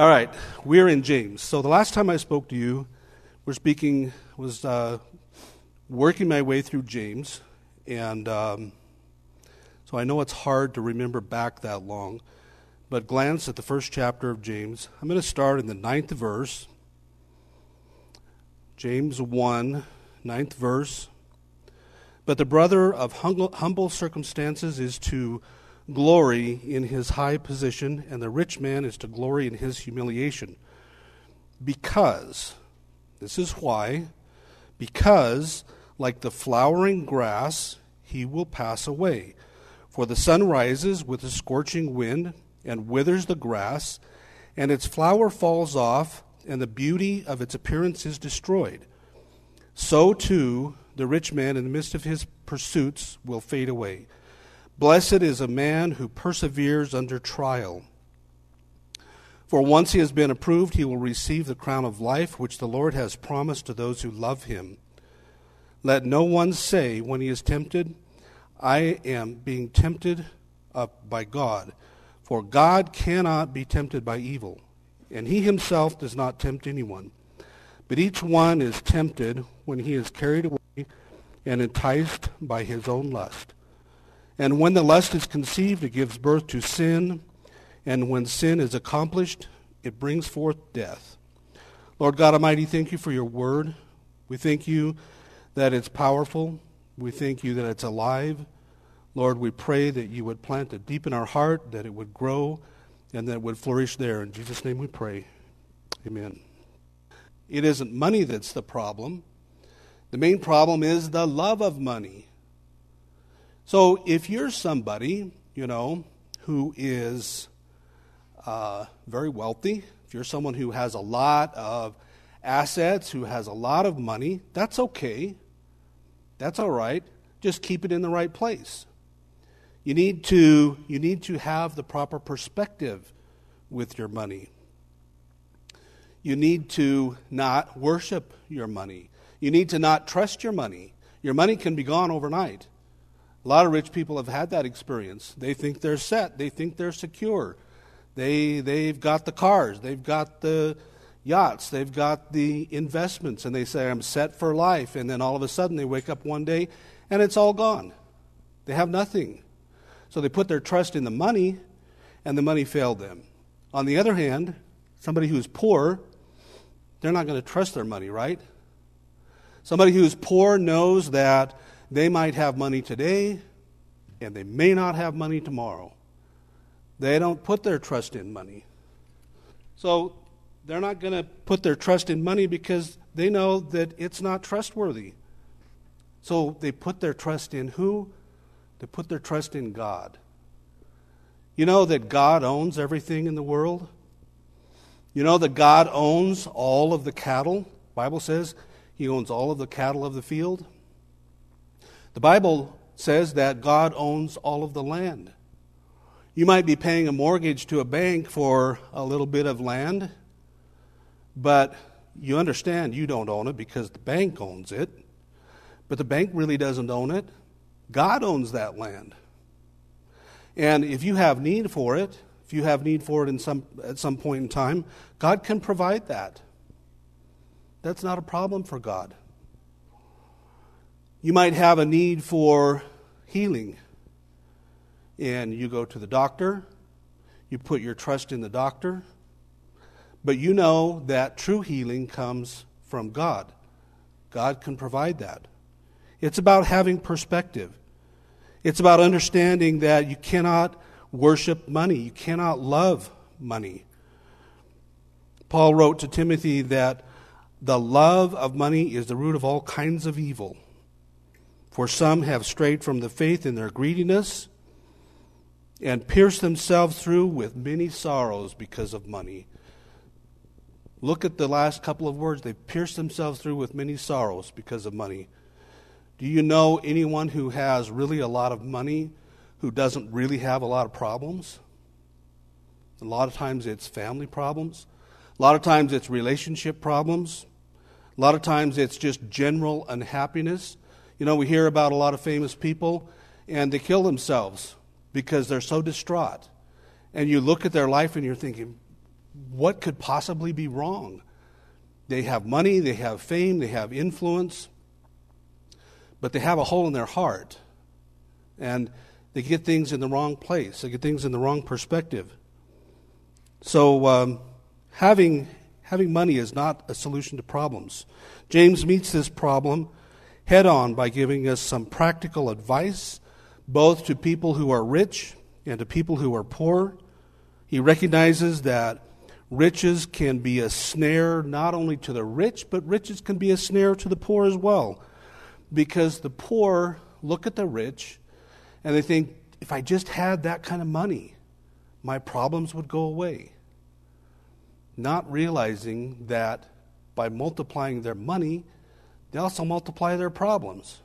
All right, we're in James. So the last time I spoke to you, we're speaking was uh, working my way through James, and um, so I know it's hard to remember back that long. But glance at the first chapter of James. I'm going to start in the ninth verse. James 1, ninth verse. But the brother of humble circumstances is to glory in his high position, and the rich man is to glory in his humiliation. Because, this is why, because, like the flowering grass, he will pass away. For the sun rises with a scorching wind and withers the grass, and its flower falls off, and the beauty of its appearance is destroyed. So too, the rich man in the midst of his pursuits will fade away. Blessed is a man who perseveres under trial. For once he has been approved, he will receive the crown of life which the Lord has promised to those who love him. Let no one say when he is tempted, I am being tempted up by God. For God cannot be tempted by evil, and he himself does not tempt anyone. But each one is tempted when he is carried away and enticed by his own lust. And when the lust is conceived, it gives birth to sin. And when sin is accomplished, it brings forth death. Lord God Almighty, thank you for your word. We thank you that it's powerful. We thank you that it's alive. Lord, we pray that you would plant it deep in our heart, that it would grow, and that it would flourish there. In Jesus' name we pray. Amen. It isn't money that's the problem. The main problem is the love of money. So if you're somebody, you know, who is uh, very wealthy, if you're someone who has a lot of assets, who has a lot of money, that's okay. That's all right. Just keep it in the right place. You need to, you need to have the proper perspective with your money. You need to not worship your money. You need to not trust your money. Your money can be gone overnight. A lot of rich people have had that experience. They think they're set, they think they're secure. They, they've got the cars, they've got the yachts, they've got the investments, and they say, I'm set for life. And then all of a sudden they wake up one day and it's all gone. They have nothing. So they put their trust in the money, and the money failed them. On the other hand, somebody who's poor, they're not going to trust their money, right? Somebody who's poor knows that they might have money today, and they may not have money tomorrow. They don't put their trust in money. So they're not going to put their trust in money because they know that it's not trustworthy. So they put their trust in who? They put their trust in God. You know that God owns everything in the world? You know that God owns all of the cattle? Bible says he owns all of the cattle of the field. The Bible says that God owns all of the land. You might be paying a mortgage to a bank for a little bit of land, but you understand you don't own it because the bank owns it. But the bank really doesn't own it. God owns that land. And if you have need for it, if you have need for it in some, at some point in time, God can provide that. That's not a problem for God. You might have a need for healing, and you go to the doctor, you put your trust in the doctor, but you know that true healing comes from God. God can provide that. It's about having perspective. It's about understanding that you cannot worship money, you cannot love money. Paul wrote to Timothy that the love of money is the root of all kinds of evil. For some have strayed from the faith in their greediness and pierced themselves through with many sorrows because of money. Look at the last couple of words. They've pierced themselves through with many sorrows because of money. Do you know anyone who has really a lot of money who doesn't really have a lot of problems? A lot of times it's family problems. A lot of times it's relationship problems. A lot of times it's just general unhappiness. You know, we hear about a lot of famous people and they kill themselves because they're so distraught. And you look at their life and you're thinking, what could possibly be wrong? They have money, they have fame, they have influence, but they have a hole in their heart. And they get things in the wrong place, they get things in the wrong perspective. So, um, having, having money is not a solution to problems. James meets this problem head on by giving us some practical advice, both to people who are rich and to people who are poor. He recognizes that riches can be a snare not only to the rich, but riches can be a snare to the poor as well. Because the poor look at the rich and they think, if I just had that kind of money, my problems would go away. Not realizing that by multiplying their money, they also multiply their problems.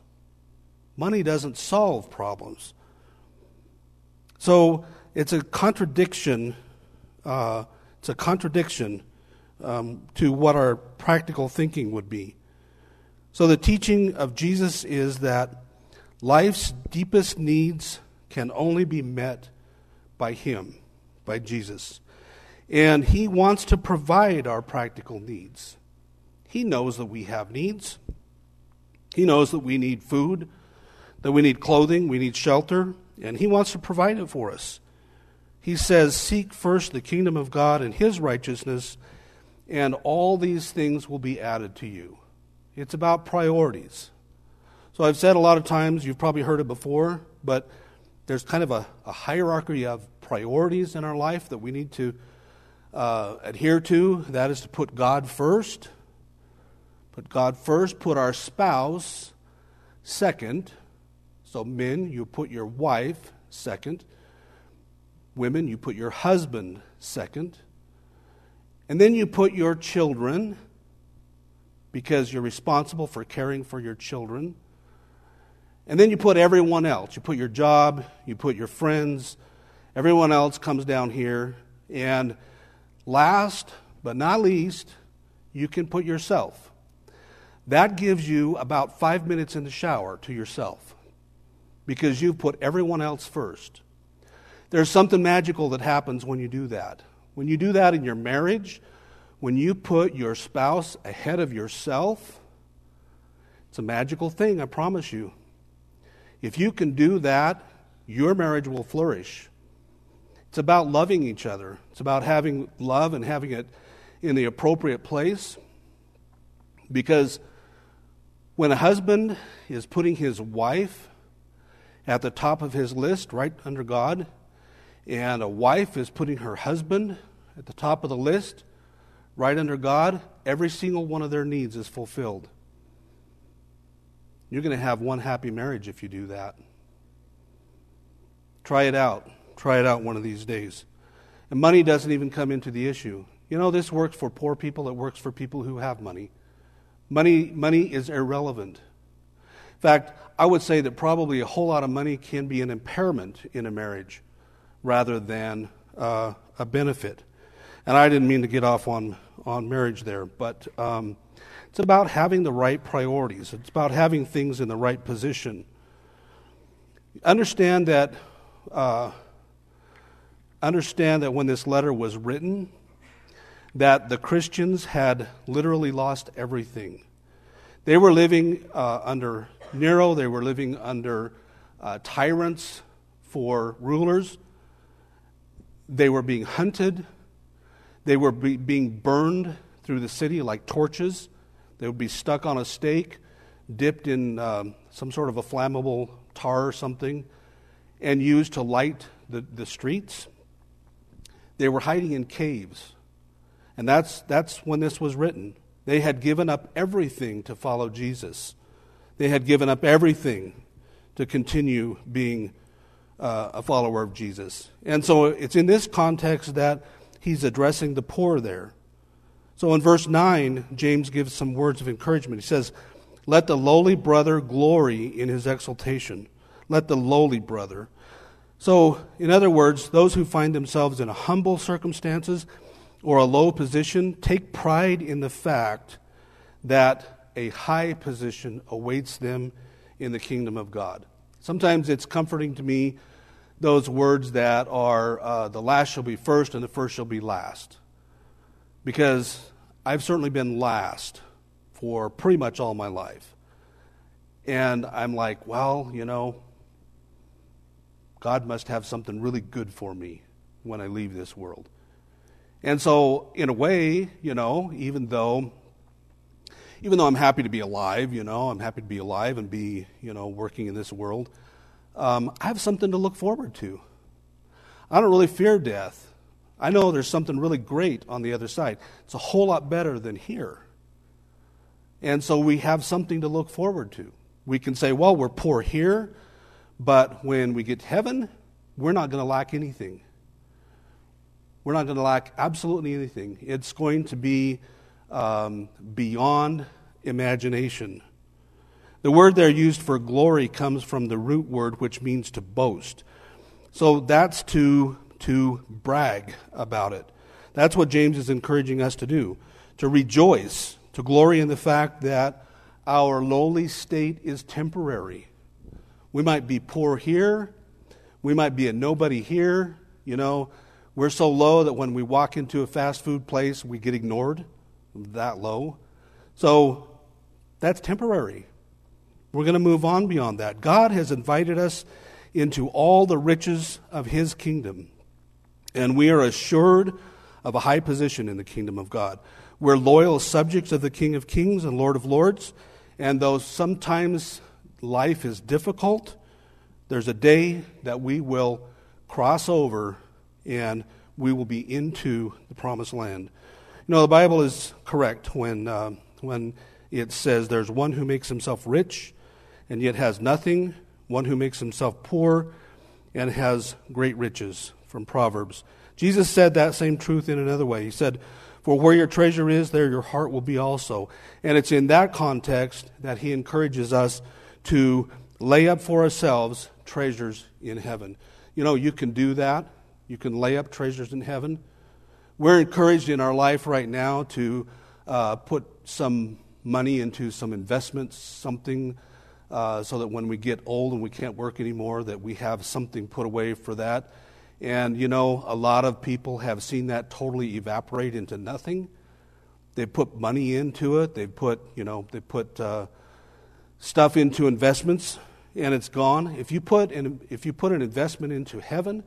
Money doesn't solve problems. So it's a contradiction. Uh, it's a contradiction um, to what our practical thinking would be. So the teaching of Jesus is that life's deepest needs can only be met by Him, by Jesus. And He wants to provide our practical needs. He knows that we have needs. He knows that we need food, that we need clothing, we need shelter, and He wants to provide it for us. He says, Seek first the kingdom of God and His righteousness, and all these things will be added to you. It's about priorities. So I've said a lot of times, you've probably heard it before, but there's kind of a, a hierarchy of priorities in our life that we need to uh, adhere to. That is to put God first. Put God first, put our spouse second. So, men, you put your wife second. Women, you put your husband second. And then you put your children because you're responsible for caring for your children. And then you put everyone else. You put your job, you put your friends, everyone else comes down here. And last but not least, you can put yourself. That gives you about five minutes in the shower to yourself because you've put everyone else first. There's something magical that happens when you do that. When you do that in your marriage, when you put your spouse ahead of yourself, it's a magical thing, I promise you. If you can do that, your marriage will flourish. It's about loving each other, it's about having love and having it in the appropriate place. Because when a husband is putting his wife at the top of his list, right under God, and a wife is putting her husband at the top of the list, right under God, every single one of their needs is fulfilled. You're going to have one happy marriage if you do that. Try it out. Try it out one of these days. And money doesn't even come into the issue. You know, this works for poor people, it works for people who have money. Money, money is irrelevant. In fact, I would say that probably a whole lot of money can be an impairment in a marriage rather than uh, a benefit. And I didn't mean to get off on, on marriage there, but um, it's about having the right priorities, it's about having things in the right position. Understand that. Uh, understand that when this letter was written, that the Christians had literally lost everything. They were living uh, under Nero, they were living under uh, tyrants for rulers. They were being hunted, they were be- being burned through the city like torches. They would be stuck on a stake, dipped in um, some sort of a flammable tar or something, and used to light the, the streets. They were hiding in caves. And that's, that's when this was written. They had given up everything to follow Jesus, they had given up everything to continue being uh, a follower of Jesus. And so it's in this context that he's addressing the poor there. So in verse 9, James gives some words of encouragement. He says, Let the lowly brother glory in his exaltation. Let the lowly brother. So, in other words, those who find themselves in humble circumstances, or a low position, take pride in the fact that a high position awaits them in the kingdom of God. Sometimes it's comforting to me those words that are uh, the last shall be first and the first shall be last. because I've certainly been last for pretty much all my life. And I'm like, well, you know, God must have something really good for me when I leave this world. And so, in a way, you know, even though even though I'm happy to be alive, you know, I'm happy to be alive and be, you know, working in this world, um, I have something to look forward to. I don't really fear death. I know there's something really great on the other side. It's a whole lot better than here. And so we have something to look forward to. We can say, well, we're poor here, but when we get to heaven, we're not going to lack anything. We're not going to lack absolutely anything. It's going to be um, beyond imagination. The word there used for glory comes from the root word which means to boast. So that's to, to brag about it. That's what James is encouraging us to do to rejoice, to glory in the fact that our lowly state is temporary. We might be poor here, we might be a nobody here. You know, we're so low that when we walk into a fast food place, we get ignored that low. So that's temporary. We're going to move on beyond that. God has invited us into all the riches of His kingdom, and we are assured of a high position in the kingdom of God. We're loyal subjects of the King of Kings and Lord of Lords, and though sometimes life is difficult, there's a day that we will cross over and we will be into the promised land. You know, the Bible is correct when, uh, when it says there's one who makes himself rich and yet has nothing, one who makes himself poor and has great riches, from Proverbs. Jesus said that same truth in another way. He said, For where your treasure is, there your heart will be also. And it's in that context that he encourages us to lay up for ourselves treasures in heaven. You know, you can do that. You can lay up treasures in heaven. We're encouraged in our life right now to uh, put some money into some investments, something, uh, so that when we get old and we can't work anymore, that we have something put away for that. And you know, a lot of people have seen that totally evaporate into nothing. They put money into it. They put, you know, they put uh, stuff into investments, and it's gone. If you put an, if you put an investment into heaven,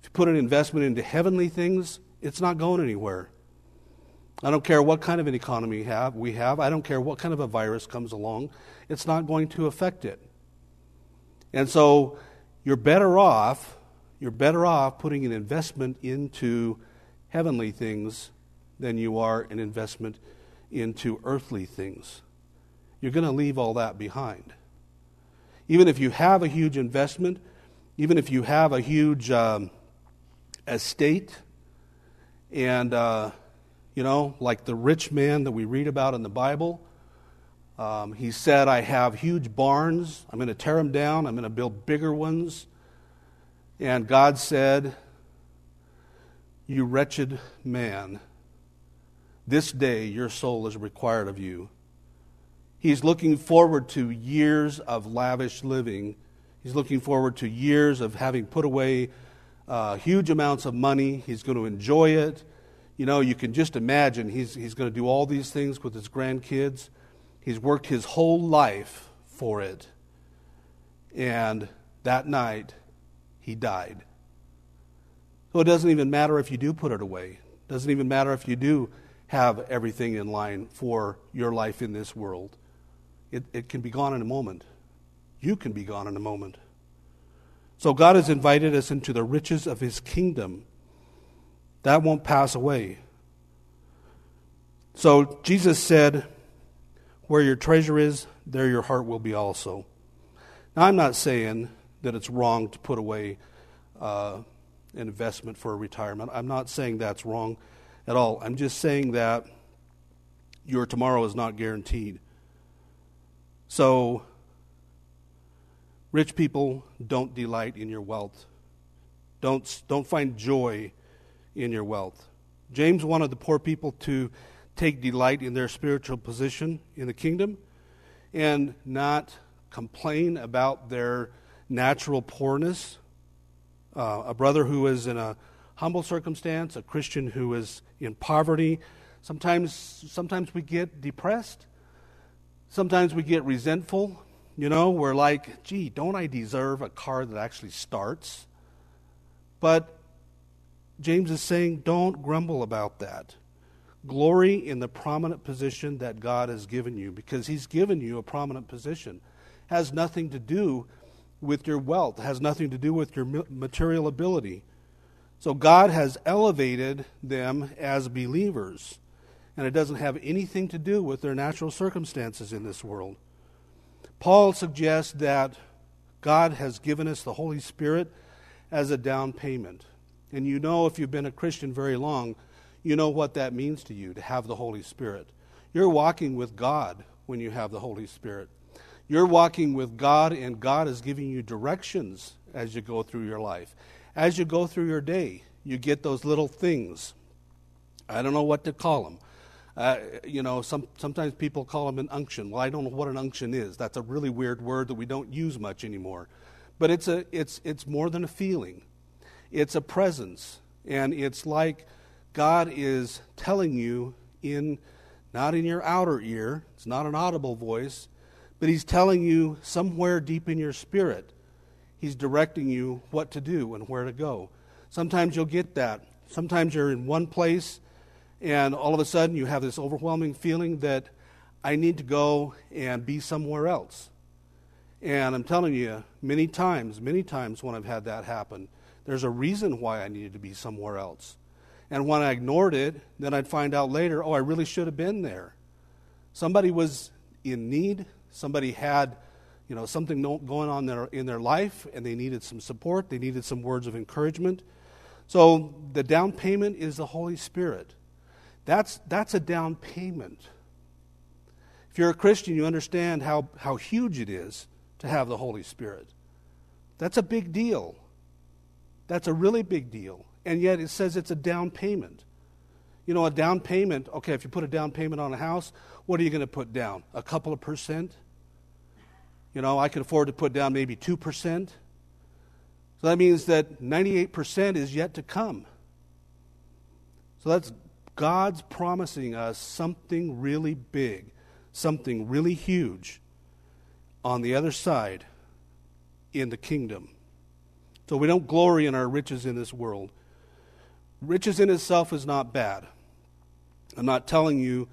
if you put an investment into heavenly things, it's not going anywhere. I don't care what kind of an economy have, we have. I don't care what kind of a virus comes along. It's not going to affect it. And so you're better off, you're better off putting an investment into heavenly things than you are an investment into earthly things. You're going to leave all that behind. Even if you have a huge investment, even if you have a huge um, estate, and, uh, you know, like the rich man that we read about in the Bible, um, he said, I have huge barns. I'm going to tear them down. I'm going to build bigger ones. And God said, You wretched man, this day your soul is required of you. He's looking forward to years of lavish living. He's looking forward to years of having put away uh, huge amounts of money. He's going to enjoy it. You know, you can just imagine he's, he's going to do all these things with his grandkids. He's worked his whole life for it. And that night, he died. So it doesn't even matter if you do put it away. It doesn't even matter if you do have everything in line for your life in this world. It, it can be gone in a moment. You can be gone in a moment. So God has invited us into the riches of his kingdom. That won't pass away. So Jesus said, Where your treasure is, there your heart will be also. Now, I'm not saying that it's wrong to put away uh, an investment for retirement. I'm not saying that's wrong at all. I'm just saying that your tomorrow is not guaranteed. So Rich people don't delight in your wealth. Don't, don't find joy in your wealth. James wanted the poor people to take delight in their spiritual position in the kingdom and not complain about their natural poorness. Uh, a brother who is in a humble circumstance, a Christian who is in poverty, Sometimes, sometimes we get depressed. Sometimes we get resentful. You know, we're like, gee, don't I deserve a car that actually starts? But James is saying, don't grumble about that. Glory in the prominent position that God has given you because He's given you a prominent position. Has nothing to do with your wealth, has nothing to do with your material ability. So God has elevated them as believers, and it doesn't have anything to do with their natural circumstances in this world. Paul suggests that God has given us the Holy Spirit as a down payment. And you know, if you've been a Christian very long, you know what that means to you to have the Holy Spirit. You're walking with God when you have the Holy Spirit. You're walking with God, and God is giving you directions as you go through your life. As you go through your day, you get those little things. I don't know what to call them. Uh, you know, some, sometimes people call them an unction. Well, I don't know what an unction is. That's a really weird word that we don't use much anymore. But it's, a, it's, it's more than a feeling, it's a presence. And it's like God is telling you in, not in your outer ear, it's not an audible voice, but He's telling you somewhere deep in your spirit. He's directing you what to do and where to go. Sometimes you'll get that. Sometimes you're in one place and all of a sudden you have this overwhelming feeling that I need to go and be somewhere else. And I'm telling you, many times, many times when I've had that happen, there's a reason why I needed to be somewhere else. And when I ignored it, then I'd find out later, oh, I really should have been there. Somebody was in need, somebody had you know, something going on there in their life and they needed some support, they needed some words of encouragement. So the down payment is the Holy Spirit. That's, that's a down payment. If you're a Christian, you understand how, how huge it is to have the Holy Spirit. That's a big deal. That's a really big deal. And yet it says it's a down payment. You know, a down payment, okay, if you put a down payment on a house, what are you going to put down? A couple of percent? You know, I can afford to put down maybe 2%. So that means that 98% is yet to come. So that's God's promising us something really big, something really huge on the other side in the kingdom. So we don't glory in our riches in this world. Riches in itself is not bad. I'm not telling you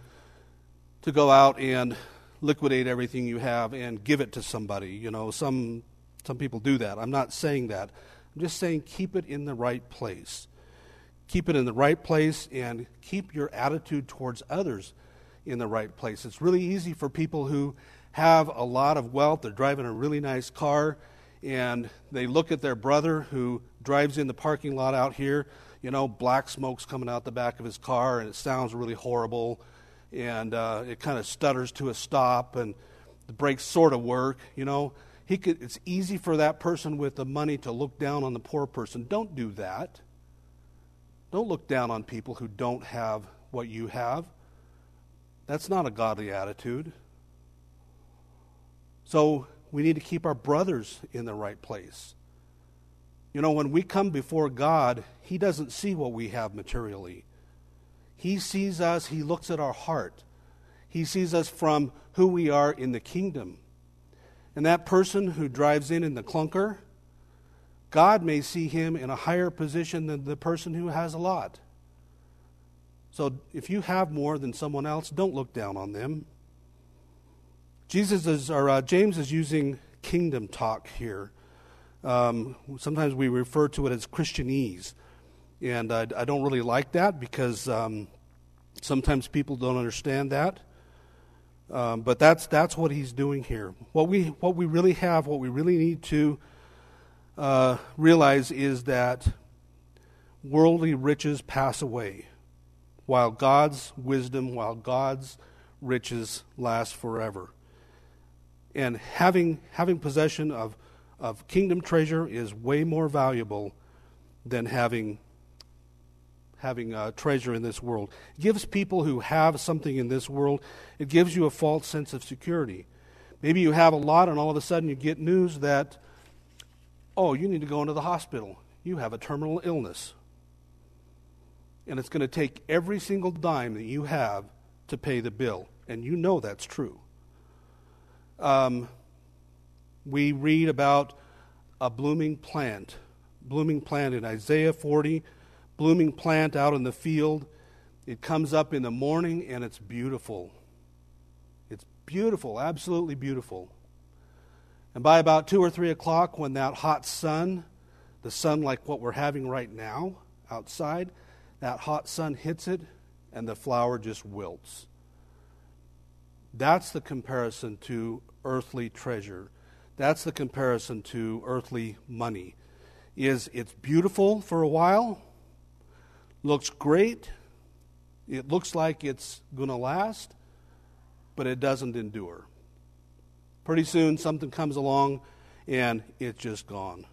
to go out and liquidate everything you have and give it to somebody. You know, some some people do that. I'm not saying that. I'm just saying keep it in the right place. Keep it in the right place and keep your attitude towards others in the right place. It's really easy for people who have a lot of wealth, they're driving a really nice car, and they look at their brother who drives in the parking lot out here. You know, black smoke's coming out the back of his car, and it sounds really horrible and uh, it kind of stutters to a stop, and the brakes sort of work. You know, he could. It's easy for that person with the money to look down on the poor person. Don't do that. Don't look down on people who don't have what you have. That's not a godly attitude. So we need to keep our brothers in the right place. You know, when we come before God, He doesn't see what we have materially. He sees us, He looks at our heart. He sees us from who we are in the kingdom. And that person who drives in in the clunker, God may see him in a higher position than the person who has a lot. So if you have more than someone else, don't look down on them. Jesus is, or uh, James is using kingdom talk here. Um, sometimes we refer to it as Christianese. And I, I don't really like that because um, sometimes people don't understand that. Um, but that's, that's what he's doing here. What we, what we really have, what we really need to uh, realize is that worldly riches pass away, while God's wisdom, while God's riches last forever. And having, having possession of, of kingdom treasure is way more valuable than having having a treasure in this world. It gives people who have something in this world, it gives you a false sense of security. Maybe you have a lot, and all of a sudden you get news that, oh, you need to go into the hospital. You have a terminal illness. and it's going to take every single dime that you have to pay the bill. And you know that's true. Um, we read about a blooming plant, blooming plant in Isaiah 40, blooming plant out in the field. It comes up in the morning and it's beautiful. It's beautiful, absolutely beautiful. And by about 2 or 3 o'clock, when that hot sun, the sun like what we're having right now outside, that hot sun hits it and the flower just wilts. That's the comparison to earthly treasure. That's the comparison to earthly money. Is it's beautiful for a while, looks great, it looks like it's going to last, but it doesn't endure. Pretty soon something comes along and it's just gone.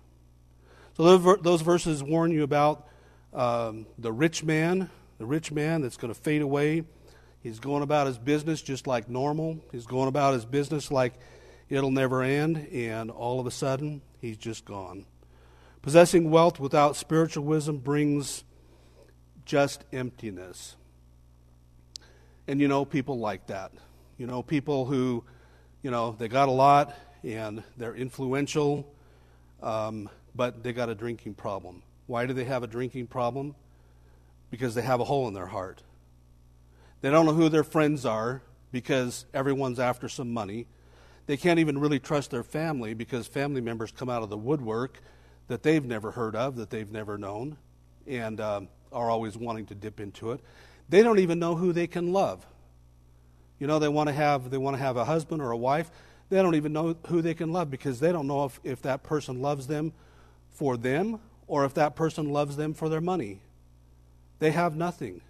So those verses warn you about um, the rich man, the rich man that's going to fade away. He's going about his business just like normal. He's going about his business like it'll never end, and all of a sudden, he's just gone. Possessing wealth without spiritual wisdom brings just emptiness. And you know, people like that. You know, people who, you know, they got a lot and they're influential, um, but they got a drinking problem. Why do they have a drinking problem? Because they have a hole in their heart. They don't know who their friends are because everyone's after some money. They can't even really trust their family because family members come out of the woodwork that they've never heard of, that they've never known, and um, are always wanting to dip into it. They don't even know who they can love. You know, they want to have they want to have a husband or a wife. They don't even know who they can love because they don't know if, if that person loves them for them or if that person loves them for their money. They have nothing.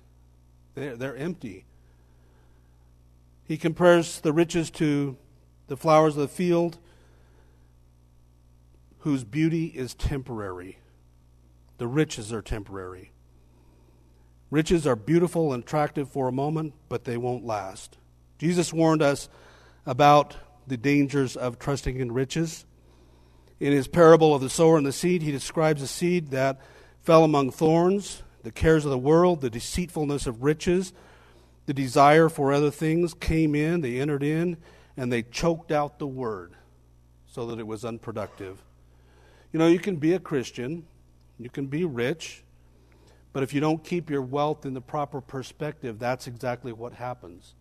They're, they're empty. He compares the riches to the flowers of the field, whose beauty is temporary. The riches are temporary. Riches are beautiful and attractive for a moment, but they won't last. Jesus warned us about the dangers of trusting in riches. In his parable of the sower and the seed, he describes a seed that fell among thorns, the cares of the world, the deceitfulness of riches, the desire for other things came in, they entered in, and they choked out the word so that it was unproductive. You know, you can be a Christian, you can be rich, but if you don't keep your wealth in the proper perspective, that's exactly what happens.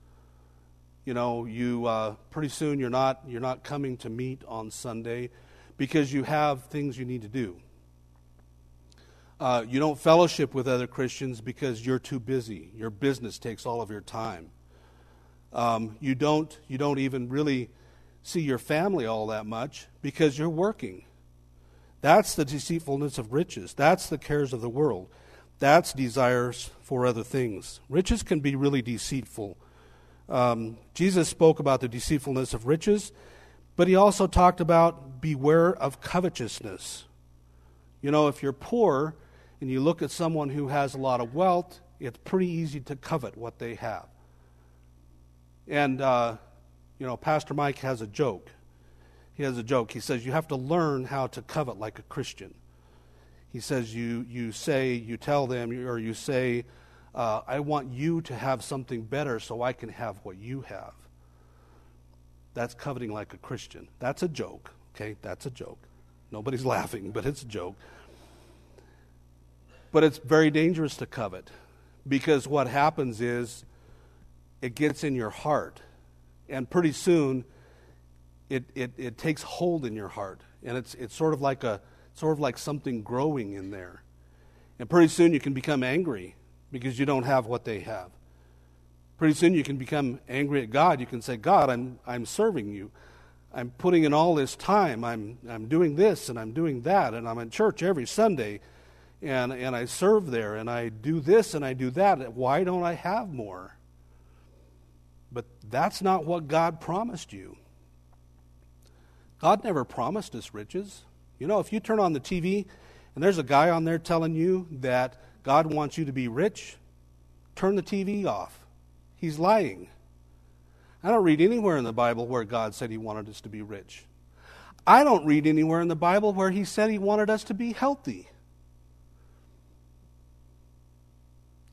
You know, you uh, pretty soon you're not you're not coming to meet on Sunday because you have things you need to do. Uh, you don't fellowship with other Christians because you're too busy. Your business takes all of your time. Um, you don't you don't even really see your family all that much because you're working. That's the deceitfulness of riches. That's the cares of the world. That's desires for other things. Riches can be really deceitful. Um, Jesus spoke about the deceitfulness of riches, but he also talked about beware of covetousness. You know, if you're poor and you look at someone who has a lot of wealth, it's pretty easy to covet what they have. And, uh, you know, Pastor Mike has a joke. He has a joke. He says, You have to learn how to covet like a Christian. He says, You, you say, you tell them, or you say, uh, I want you to have something better so I can have what you have. That's coveting like a Christian. That's a joke, okay? That's a joke. Nobody's laughing, but it's a joke. But it's very dangerous to covet because what happens is it gets in your heart. And pretty soon, it, it, it takes hold in your heart. And it's, it's sort, of like a, sort of like something growing in there. And pretty soon, you can become angry because you don't have what they have. Pretty soon, you can become angry at God. You can say, God, I'm, I'm serving you. I'm putting in all this time. I'm, I'm doing this and I'm doing that. And I'm in church every Sunday. And, and I serve there. And I do this and I do that. Why don't I have more? But that's not what God promised you. God never promised us riches. You know, if you turn on the TV and there's a guy on there telling you that God wants you to be rich, turn the TV off. He's lying. I don't read anywhere in the Bible where God said he wanted us to be rich. I don't read anywhere in the Bible where he said he wanted us to be healthy.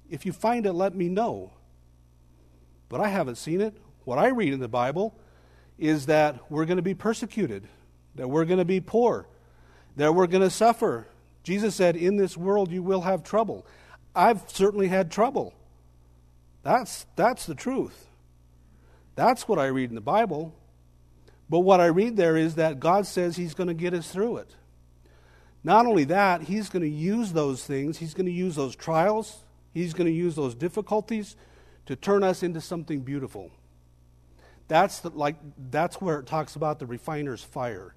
If you find it, let me know. But I haven't seen it. What I read in the Bible is that we're going to be persecuted, that we're going to be poor, that we're going to suffer. Jesus said, In this world you will have trouble. I've certainly had trouble. That's, that's the truth. That's what I read in the Bible. But what I read there is that God says He's going to get us through it. Not only that, He's going to use those things, He's going to use those trials, He's going to use those difficulties to turn us into something beautiful. That's, the, like, that's where it talks about the refiner's fire.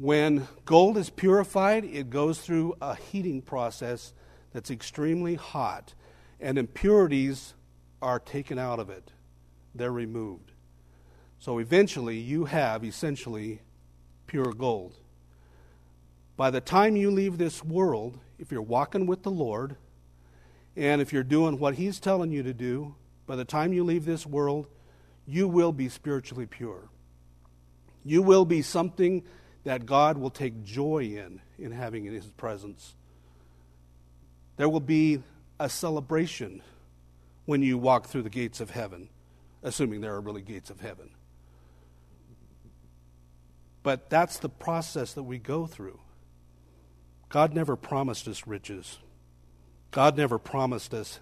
When gold is purified, it goes through a heating process that's extremely hot, and impurities are taken out of it. They're removed. So eventually, you have essentially pure gold. By the time you leave this world, if you're walking with the Lord, and if you're doing what He's telling you to do, by the time you leave this world, you will be spiritually pure. You will be something that God will take joy in, in having in His presence. There will be a celebration when you walk through the gates of heaven, assuming there are really gates of heaven. But that's the process that we go through. God never promised us riches. God never promised us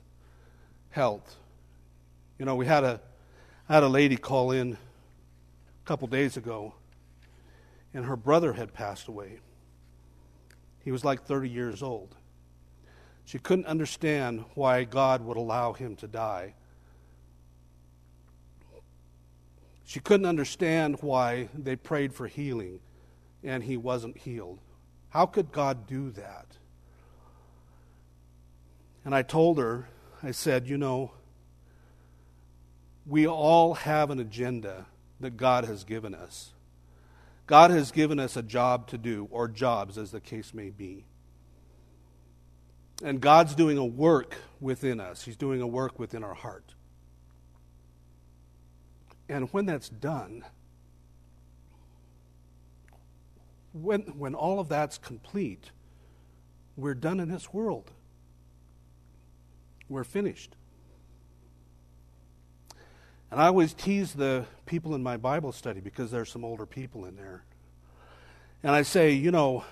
health. You know, we had a had a lady call in a couple days ago, and her brother had passed away. He was like 30 years old. She couldn't understand why God would allow him to die. She couldn't understand why they prayed for healing and he wasn't healed. How could God do that? And I told her, I said, you know, we all have an agenda that God has given us. God has given us a job to do, or jobs, as the case may be. And God's doing a work within us, He's doing a work within our heart. And when that's done, when, when all of that's complete, we're done in this world. We're finished. And I always tease the people in my Bible study because there's some older people in there. And I say, you know,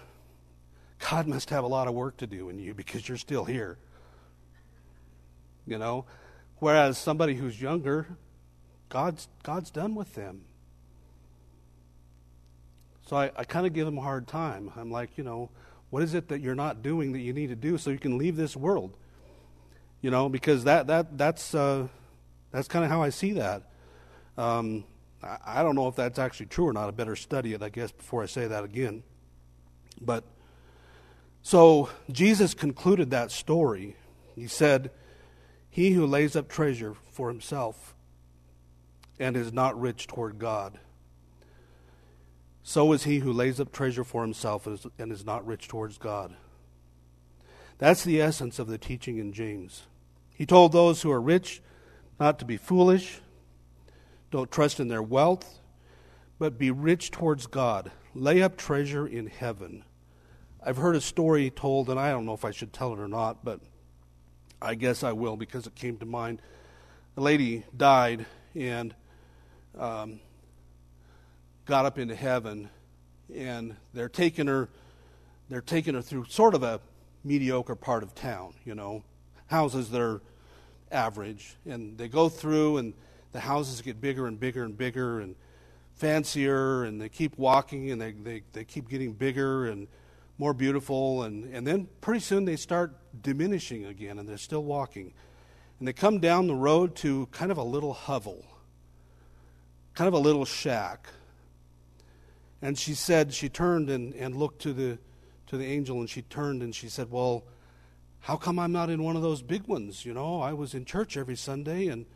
God must have a lot of work to do in you because you're still here. You know? Whereas somebody who's younger, God's, God's done with them. So I, I kind of give them a hard time. I'm like, you know, what is it that you're not doing that you need to do so you can leave this world? You know, because that, that, that's, uh, that's kind of how I see that. Um, I, I don't know if that's actually true or not. I better study it, I guess, before I say that again. But so Jesus concluded that story. He said, He who lays up treasure for himself and is not rich toward God, so is he who lays up treasure for himself and is not rich towards God. That's the essence of the teaching in James. He told those who are rich not to be foolish, don't trust in their wealth, but be rich towards God. Lay up treasure in heaven. I've heard a story told, and I don't know if I should tell it or not, but I guess I will because it came to mind. A lady died and um, got up into heaven, and they're taking her. They're taking her through sort of a mediocre part of town, you know, houses that are average. And they go through, and the houses get bigger and bigger and bigger and fancier, and they keep walking, and they, they, they keep getting bigger and more beautiful. And, and then pretty soon they start diminishing again, and they're still walking. And they come down the road to kind of a little hovel, kind of a little shack. And she said, she turned and, and looked to the, to the angel, and she turned and she said, Well, how come I'm not in one of those big ones? You know, I was in church every Sunday and,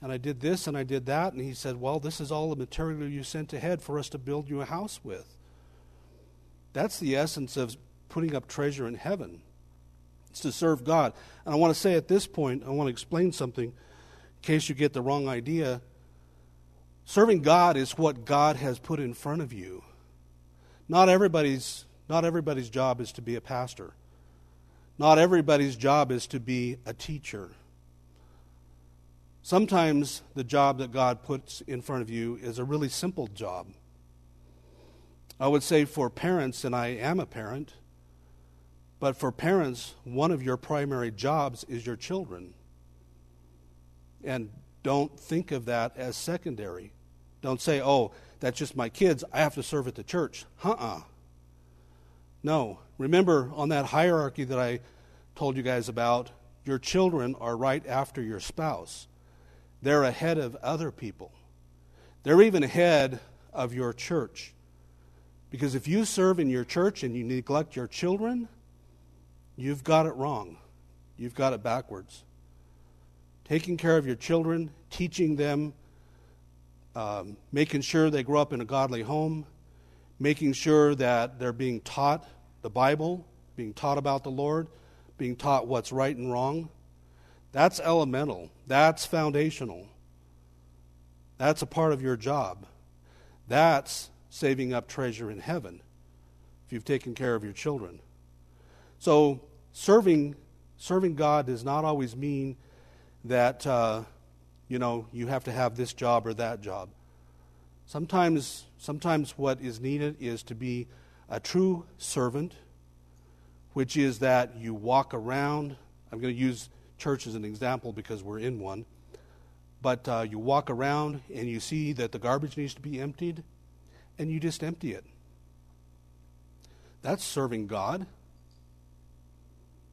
and I did this and I did that. And he said, Well, this is all the material you sent ahead for us to build you a house with. That's the essence of putting up treasure in heaven. It's to serve God. And I want to say at this point, I want to explain something in case you get the wrong idea. Serving God is what God has put in front of you. Not everybody's, not everybody's job is to be a pastor. Not everybody's job is to be a teacher. Sometimes the job that God puts in front of you is a really simple job. I would say for parents, and I am a parent, but for parents, one of your primary jobs is your children. And don't think of that as secondary. Don't say, oh, that's just my kids. I have to serve at the church. Uh uh-uh. uh No. Remember on that hierarchy that I told you guys about, your children are right after your spouse. They're ahead of other people. They're even ahead of your church. Because if you serve in your church and you neglect your children, you've got it wrong. You've got it backwards. Taking care of your children, teaching them, um, making sure they grow up in a godly home, making sure that they're being taught the Bible, being taught about the Lord, being taught what's right and wrong. That's elemental. That's foundational. That's a part of your job. That's saving up treasure in heaven if you've taken care of your children. So serving serving God does not always mean that uh, you know you have to have this job or that job. Sometimes sometimes what is needed is to be a true servant, which is that you walk around. I'm going to use church as an example because we're in one. But uh, you walk around and you see that the garbage needs to be emptied and you just empty it. That's serving God.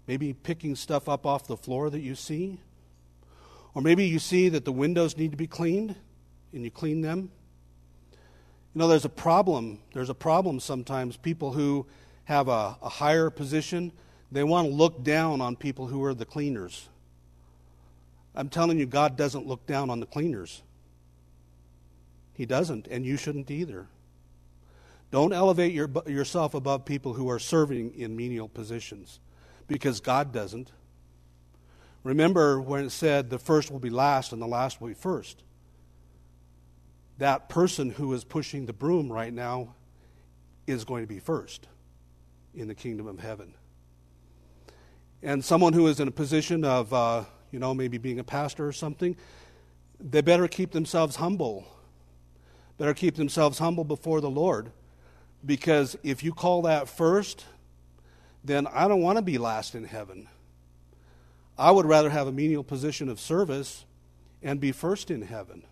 Maybe picking stuff up off the floor that you see. Or maybe you see that the windows need to be cleaned and you clean them. You know, there's a problem. There's a problem sometimes. People who have a, a higher position, they want to look down on people who are the cleaners. I'm telling you, God doesn't look down on the cleaners. He doesn't, and you shouldn't either. Don't elevate your, yourself above people who are serving in menial positions because God doesn't. Remember when it said the first will be last and the last will be first. That person who is pushing the broom right now is going to be first in the kingdom of heaven. And someone who is in a position of, uh, you know, maybe being a pastor or something, they better keep themselves humble. Better keep themselves humble before the Lord because if you call that first, then I don't want to be last in heaven. I would rather have a menial position of service and be first in heaven.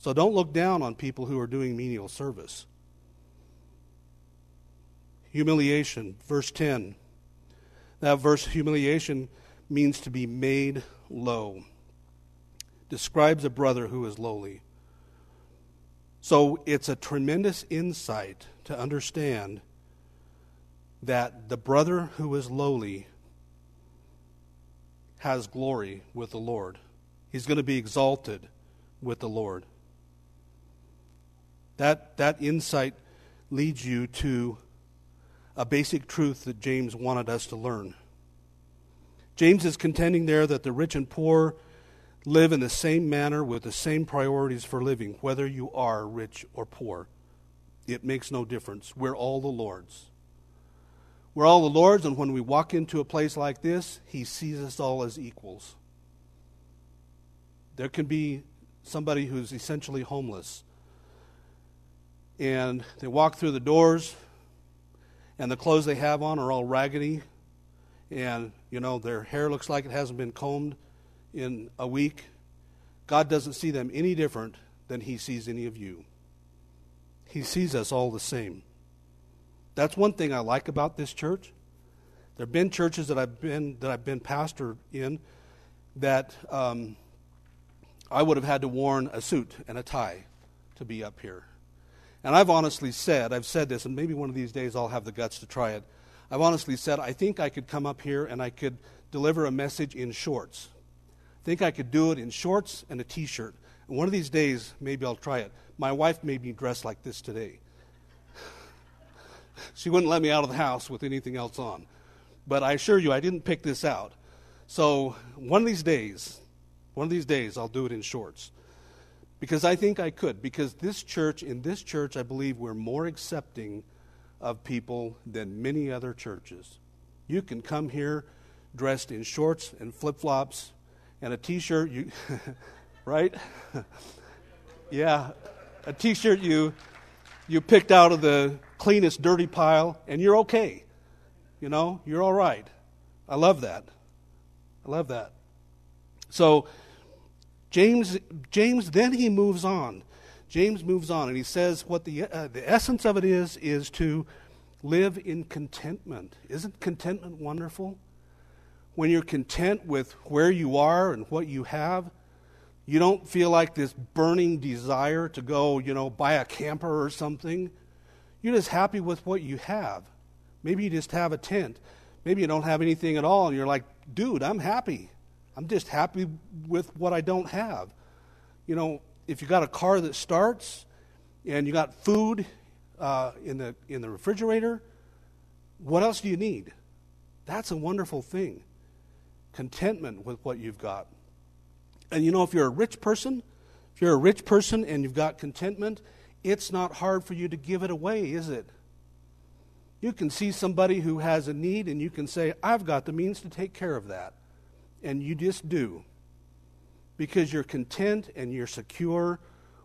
So don't look down on people who are doing menial service. Humiliation, verse 10. That verse, humiliation, means to be made low. Describes a brother who is lowly. So it's a tremendous insight to understand that the brother who is lowly has glory with the Lord. He's going to be exalted with the Lord. That, that insight leads you to a basic truth that James wanted us to learn. James is contending there that the rich and poor live in the same manner with the same priorities for living, whether you are rich or poor. It makes no difference. We're all the Lord's. We're all the Lord's, and when we walk into a place like this, He sees us all as equals. There can be somebody who's essentially homeless, and they walk through the doors, and the clothes they have on are all raggedy, and, you know, their hair looks like it hasn't been combed in a week, God doesn't see them any different than He sees any of you. He sees us all the same. That's one thing I like about this church. There have been churches that I've been that I've been pastor in that um, I would have had to worn a suit and a tie to be up here. And I've honestly said, I've said this, and maybe one of these days I'll have the guts to try it. I've honestly said, I think I could come up here and I could deliver a message in shorts think I could do it in shorts and a t shirt. And one of these days, maybe I'll try it. My wife made me dress like this today. she wouldn't let me out of the house with anything else on. But I assure you, I didn't pick this out. So one of these days, one of these days, I'll do it in shorts. Because I think I could. Because this church, in this church, I believe we're more accepting of people than many other churches. You can come here dressed in shorts and flip flops and a t shirt. You, right? yeah, a t shirt you, you picked out of the cleanest dirty pile, and you're okay. You know, you're all right. I love that. I love that. So, James, James then he moves on. James moves on and he says what the, uh, the essence of it is is to live in contentment. Isn't contentment wonderful? When you're content with where you are and what you have, you don't feel like this burning desire to go, you know, buy a camper or something. You're just happy with what you have. Maybe you just have a tent. Maybe you don't have anything at all, and you're like, dude, I'm happy. I'm just happy with what I don't have. You know, if you got a car that starts and you got food uh, in, the, in the refrigerator, what else do you need? That's a wonderful thing. Contentment with what you've got. And you know, if you're a rich person, if you're a rich person and you've got contentment, it's not hard for you to give it away, is it? You can see somebody who has a need and you can say, I've got the means to take care of that. And you just do. Because you're content and you're secure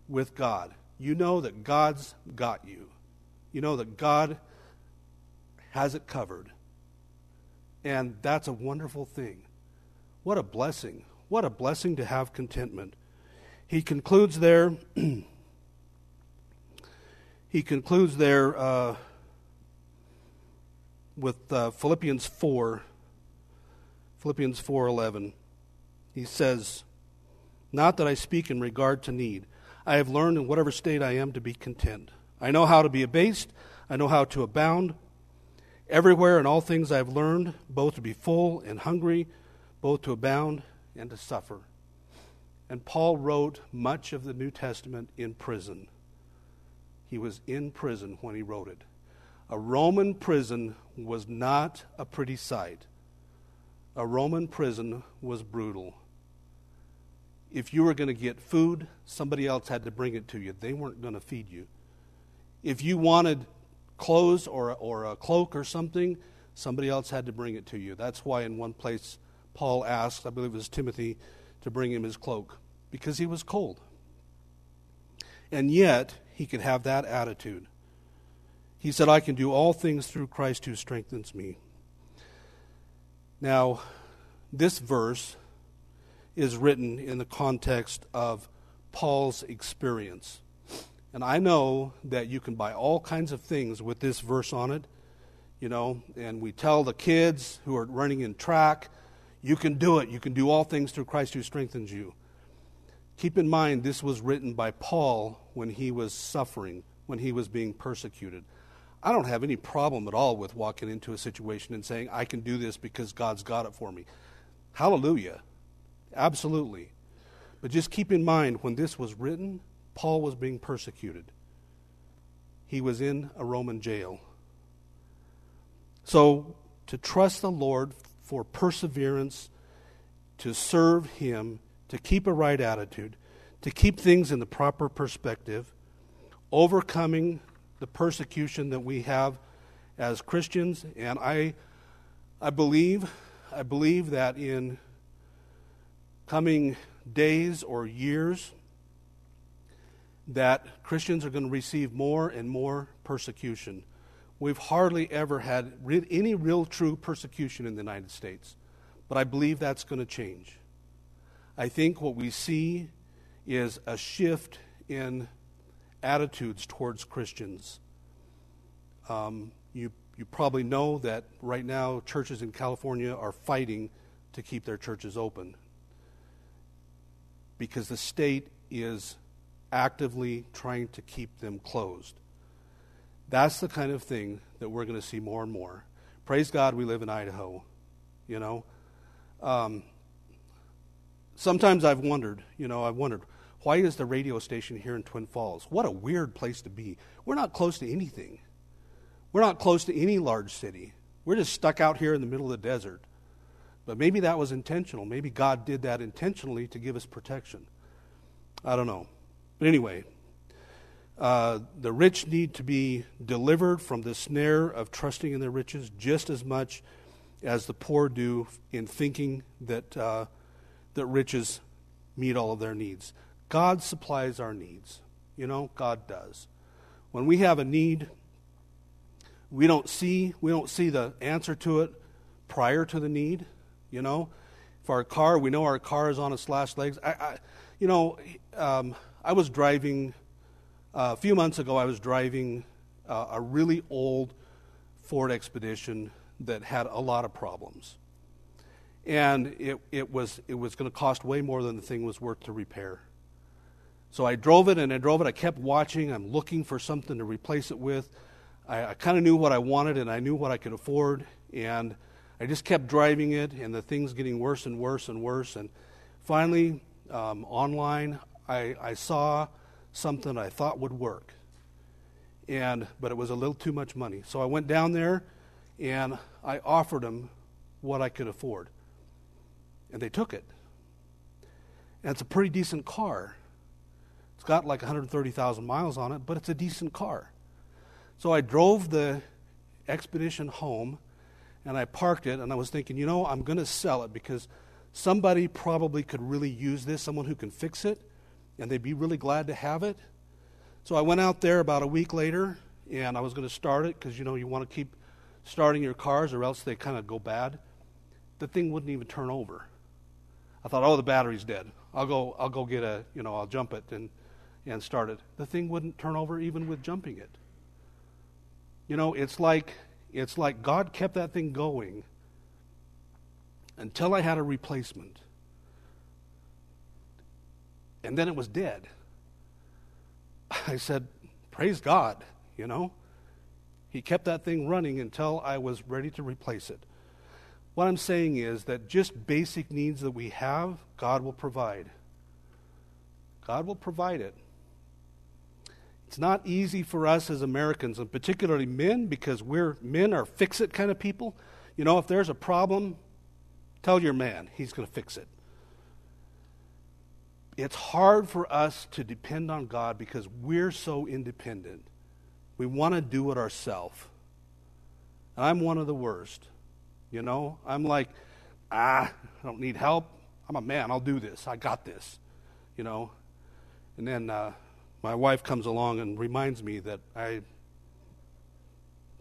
with God. You know that God's got you. You know that God has it covered. And that's a wonderful thing. What a blessing. What a blessing to have contentment. He concludes there. he concludes there. Uh, with uh, Philippians 4, Philippians 4:11. He says, "Not that I speak in regard to need. I have learned in whatever state I am to be content. I know how to be abased, I know how to abound. Everywhere in all things I have learned both to be full and hungry, both to abound and to suffer." And Paul wrote much of the New Testament in prison. He was in prison when he wrote it. A Roman prison was not a pretty sight. A Roman prison was brutal. If you were going to get food, somebody else had to bring it to you. They weren't going to feed you. If you wanted clothes or, or a cloak or something, somebody else had to bring it to you. That's why, in one place, Paul asked, I believe it was Timothy, to bring him his cloak, because he was cold. And yet, he could have that attitude. He said, I can do all things through Christ who strengthens me. Now, this verse is written in the context of Paul's experience. And I know that you can buy all kinds of things with this verse on it, you know, and we tell the kids who are running in track, you can do it. You can do all things through Christ who strengthens you. Keep in mind, this was written by Paul when he was suffering, when he was being persecuted. I don't have any problem at all with walking into a situation and saying, I can do this because God's got it for me. Hallelujah. Absolutely. But just keep in mind, when this was written, Paul was being persecuted. He was in a Roman jail. So, to trust the Lord for perseverance, to serve Him, to keep a right attitude, to keep things in the proper perspective, overcoming the persecution that we have as Christians, and I, I believe, I believe that in coming days or years, that Christians are going to receive more and more persecution. We've hardly ever had any real true persecution in the United States, but I believe that's going to change. I think what we see is a shift in attitudes towards Christians. Um, you, you probably know that right now churches in California are fighting to keep their churches open because the state is actively trying to keep them closed. That's the kind of thing that we're going to see more and more. Praise God, we live in Idaho. You know, um, sometimes I've wondered. You know, I've wondered why is the radio station here in Twin Falls? What a weird place to be. We're not close to anything. We're not close to any large city. We're just stuck out here in the middle of the desert. But maybe that was intentional. Maybe God did that intentionally to give us protection. I don't know. But anyway, uh, the rich need to be delivered from the snare of trusting in their riches just as much as the poor do in thinking that, uh, that riches meet all of their needs. God supplies our needs. You know, God does. When we have a need, we don't see we don't see the answer to it prior to the need. You know, if our car, we know our car is on its last legs. I, I you know, um, I was driving uh, a few months ago. I was driving uh, a really old Ford Expedition that had a lot of problems, and it it was it was going to cost way more than the thing was worth to repair. So I drove it and I drove it. I kept watching. I'm looking for something to replace it with. I, I kind of knew what I wanted and I knew what I could afford. And I just kept driving it, and the thing's getting worse and worse and worse. And finally, um, online, I, I saw something I thought would work. And, but it was a little too much money. So I went down there and I offered them what I could afford. And they took it. And it's a pretty decent car. It's got like 130,000 miles on it, but it's a decent car. So I drove the expedition home and I parked it and I was thinking, you know, I'm going to sell it because somebody probably could really use this, someone who can fix it, and they'd be really glad to have it. So I went out there about a week later and I was going to start it because, you know, you want to keep starting your cars or else they kind of go bad. The thing wouldn't even turn over. I thought, oh, the battery's dead. I'll go, I'll go get a, you know, I'll jump it and, and started. The thing wouldn't turn over even with jumping it. You know, it's like it's like God kept that thing going until I had a replacement. And then it was dead. I said, Praise God, you know. He kept that thing running until I was ready to replace it. What I'm saying is that just basic needs that we have, God will provide. God will provide it. It's not easy for us as Americans, and particularly men, because we're men are fix it kind of people. You know, if there's a problem, tell your man, he's going to fix it. It's hard for us to depend on God because we're so independent. We want to do it ourselves. And I'm one of the worst. You know, I'm like, ah, I don't need help. I'm a man. I'll do this. I got this. You know, and then uh, my wife comes along and reminds me that I'm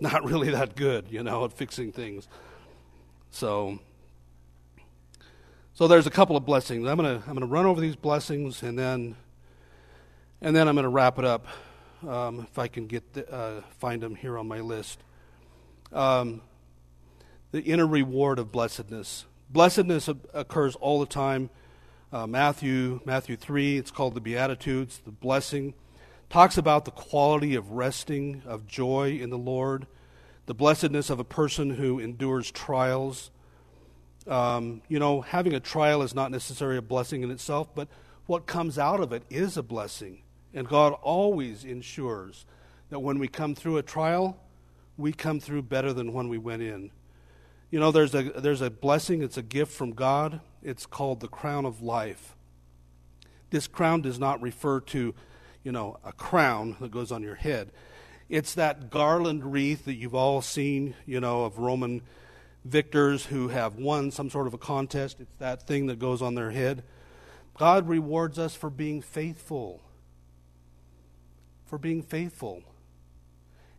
not really that good, you know, at fixing things. So so there's a couple of blessings. I'm gonna I'm gonna run over these blessings and then and then I'm gonna wrap it up um, if I can get the, uh, find them here on my list. Um, the inner reward of blessedness. Blessedness occurs all the time uh, Matthew, Matthew 3, it's called the Beatitudes, the blessing. Talks about the quality of resting, of joy in the Lord, the blessedness of a person who endures trials. Um, you know, having a trial is not necessarily a blessing in itself, but what comes out of it is a blessing. And God always ensures that when we come through a trial, we come through better than when we went in. You know, there's a, there's a blessing, it's a gift from God. It's called the crown of life. This crown does not refer to, you know, a crown that goes on your head. It's that garland wreath that you've all seen, you know, of Roman victors who have won some sort of a contest. It's that thing that goes on their head. God rewards us for being faithful. For being faithful.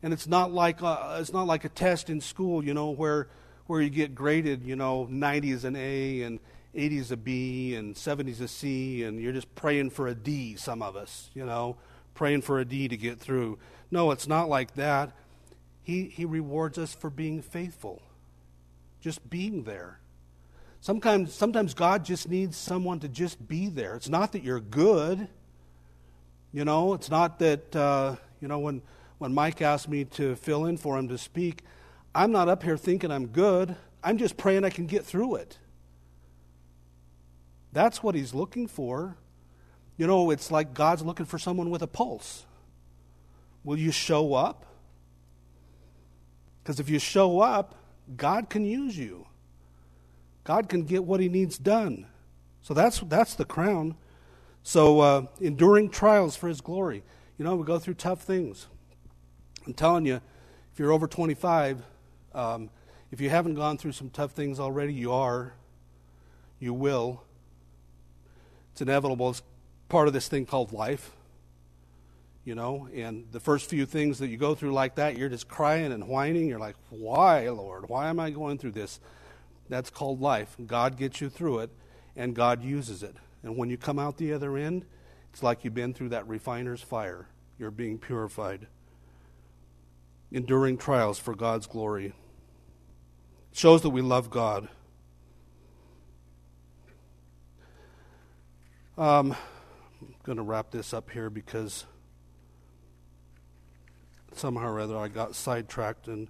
And it's not like a, uh, it's not like a test in school, you know, where where you get graded, you know, 90 is an A and 80 is a B and 70s a C, and you're just praying for a D, some of us, you know, praying for a D to get through. No, it's not like that. He, he rewards us for being faithful, just being there. Sometimes, sometimes God just needs someone to just be there. It's not that you're good. You know, it's not that, uh, you know, when, when Mike asked me to fill in for him to speak, I'm not up here thinking I'm good. I'm just praying I can get through it. That's what he's looking for. You know, it's like God's looking for someone with a pulse. Will you show up? Because if you show up, God can use you. God can get what he needs done. So that's, that's the crown. So, uh, enduring trials for his glory. You know, we go through tough things. I'm telling you, if you're over 25, um, If you haven't gone through some tough things already, you are. You will. It's inevitable. It's part of this thing called life. You know, and the first few things that you go through like that, you're just crying and whining. You're like, why, Lord? Why am I going through this? That's called life. God gets you through it, and God uses it. And when you come out the other end, it's like you've been through that refiner's fire. You're being purified. Enduring trials for God's glory. It shows that we love God. Um, I'm going to wrap this up here because somehow or other I got sidetracked and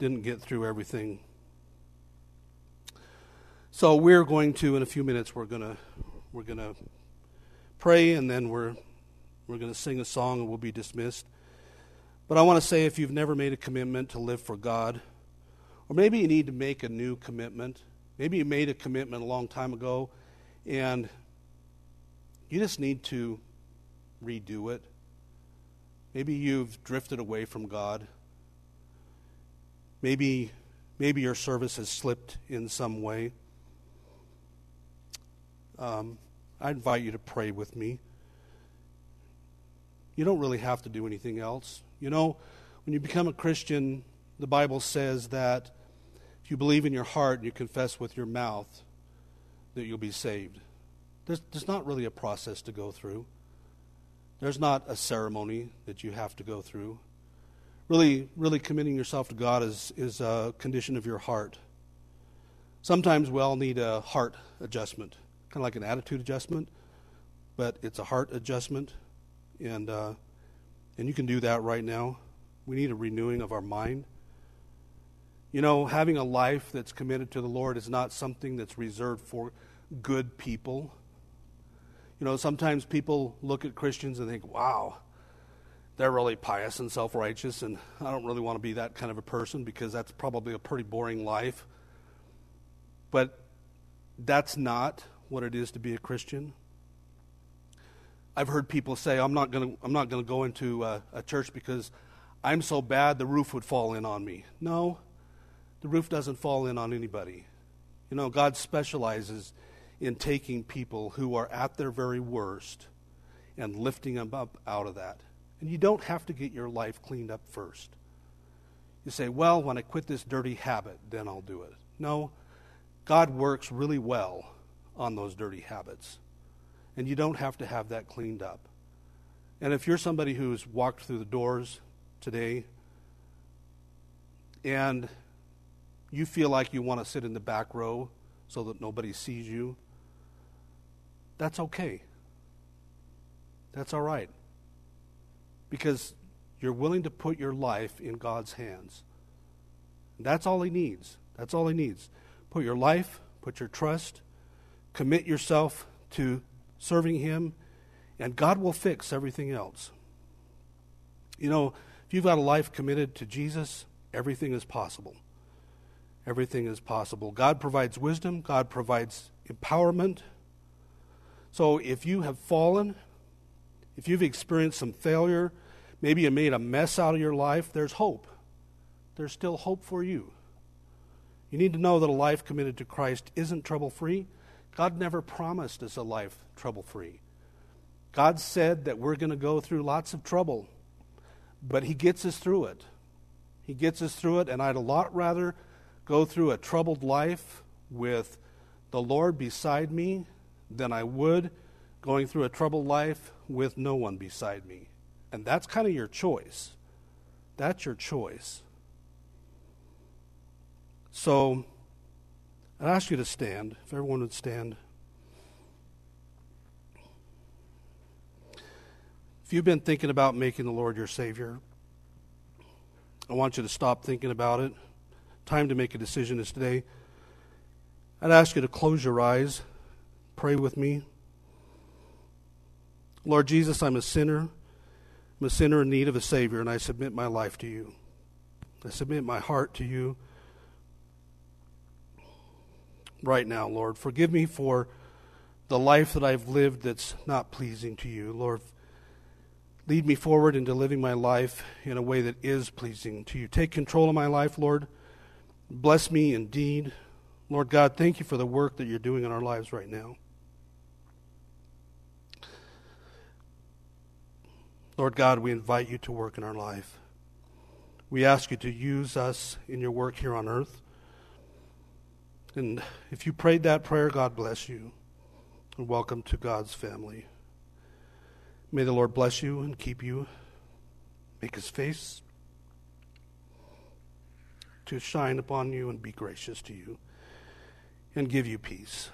didn't get through everything. So we're going to, in a few minutes, we're going to we're going to pray, and then we're we're going to sing a song, and we'll be dismissed. But I want to say, if you've never made a commitment to live for God, or maybe you need to make a new commitment, maybe you made a commitment a long time ago, and you just need to redo it. Maybe you've drifted away from God. Maybe, maybe your service has slipped in some way. Um, I invite you to pray with me. You don't really have to do anything else. You know, when you become a Christian, the Bible says that if you believe in your heart and you confess with your mouth, that you'll be saved. There's, there's not really a process to go through. There's not a ceremony that you have to go through. Really, really committing yourself to God is, is a condition of your heart. Sometimes we all need a heart adjustment, kind of like an attitude adjustment, but it's a heart adjustment, and uh, and you can do that right now. We need a renewing of our mind. You know, having a life that's committed to the Lord is not something that's reserved for good people. You know, sometimes people look at Christians and think, wow, they're really pious and self righteous, and I don't really want to be that kind of a person because that's probably a pretty boring life. But that's not what it is to be a Christian. I've heard people say, I'm not going to go into a, a church because I'm so bad the roof would fall in on me. No, the roof doesn't fall in on anybody. You know, God specializes in taking people who are at their very worst and lifting them up out of that. And you don't have to get your life cleaned up first. You say, well, when I quit this dirty habit, then I'll do it. No, God works really well on those dirty habits. And you don't have to have that cleaned up. And if you're somebody who's walked through the doors today and you feel like you want to sit in the back row so that nobody sees you, that's okay. That's all right. Because you're willing to put your life in God's hands. That's all He needs. That's all He needs. Put your life, put your trust, commit yourself to serving Him, and God will fix everything else. You know, if you've got a life committed to Jesus, everything is possible. Everything is possible. God provides wisdom, God provides empowerment, so if you have fallen, if you've experienced some failure, maybe you made a mess out of your life, there's hope. There's still hope for you. You need to know that a life committed to Christ isn't trouble free. God never promised us a life trouble free. God said that we're going to go through lots of trouble, but He gets us through it. He gets us through it, and I'd a lot rather go through a troubled life with the Lord beside me than I would going through a troubled life with no one beside me. And that's kind of your choice. That's your choice. So, I'd ask you to stand, if everyone would stand. If you've been thinking about making the Lord your Savior, I want you to stop thinking about it. Time to make a decision is today. I'd ask you to close your eyes Pray with me. Lord Jesus, I'm a sinner. I'm a sinner in need of a Savior, and I submit my life to you. I submit my heart to you right now, Lord. Forgive me for the life that I've lived that's not pleasing to you. Lord, lead me forward into living my life in a way that is pleasing to you. Take control of my life, Lord. Bless me indeed. Lord God, thank you for the work that you're doing in our lives right now. Lord God, we invite you to work in our life. We ask you to use us in your work here on earth. And if you prayed that prayer, God bless you. And welcome to God's family. May the Lord bless you and keep you, make his face to shine upon you and be gracious to you, and give you peace.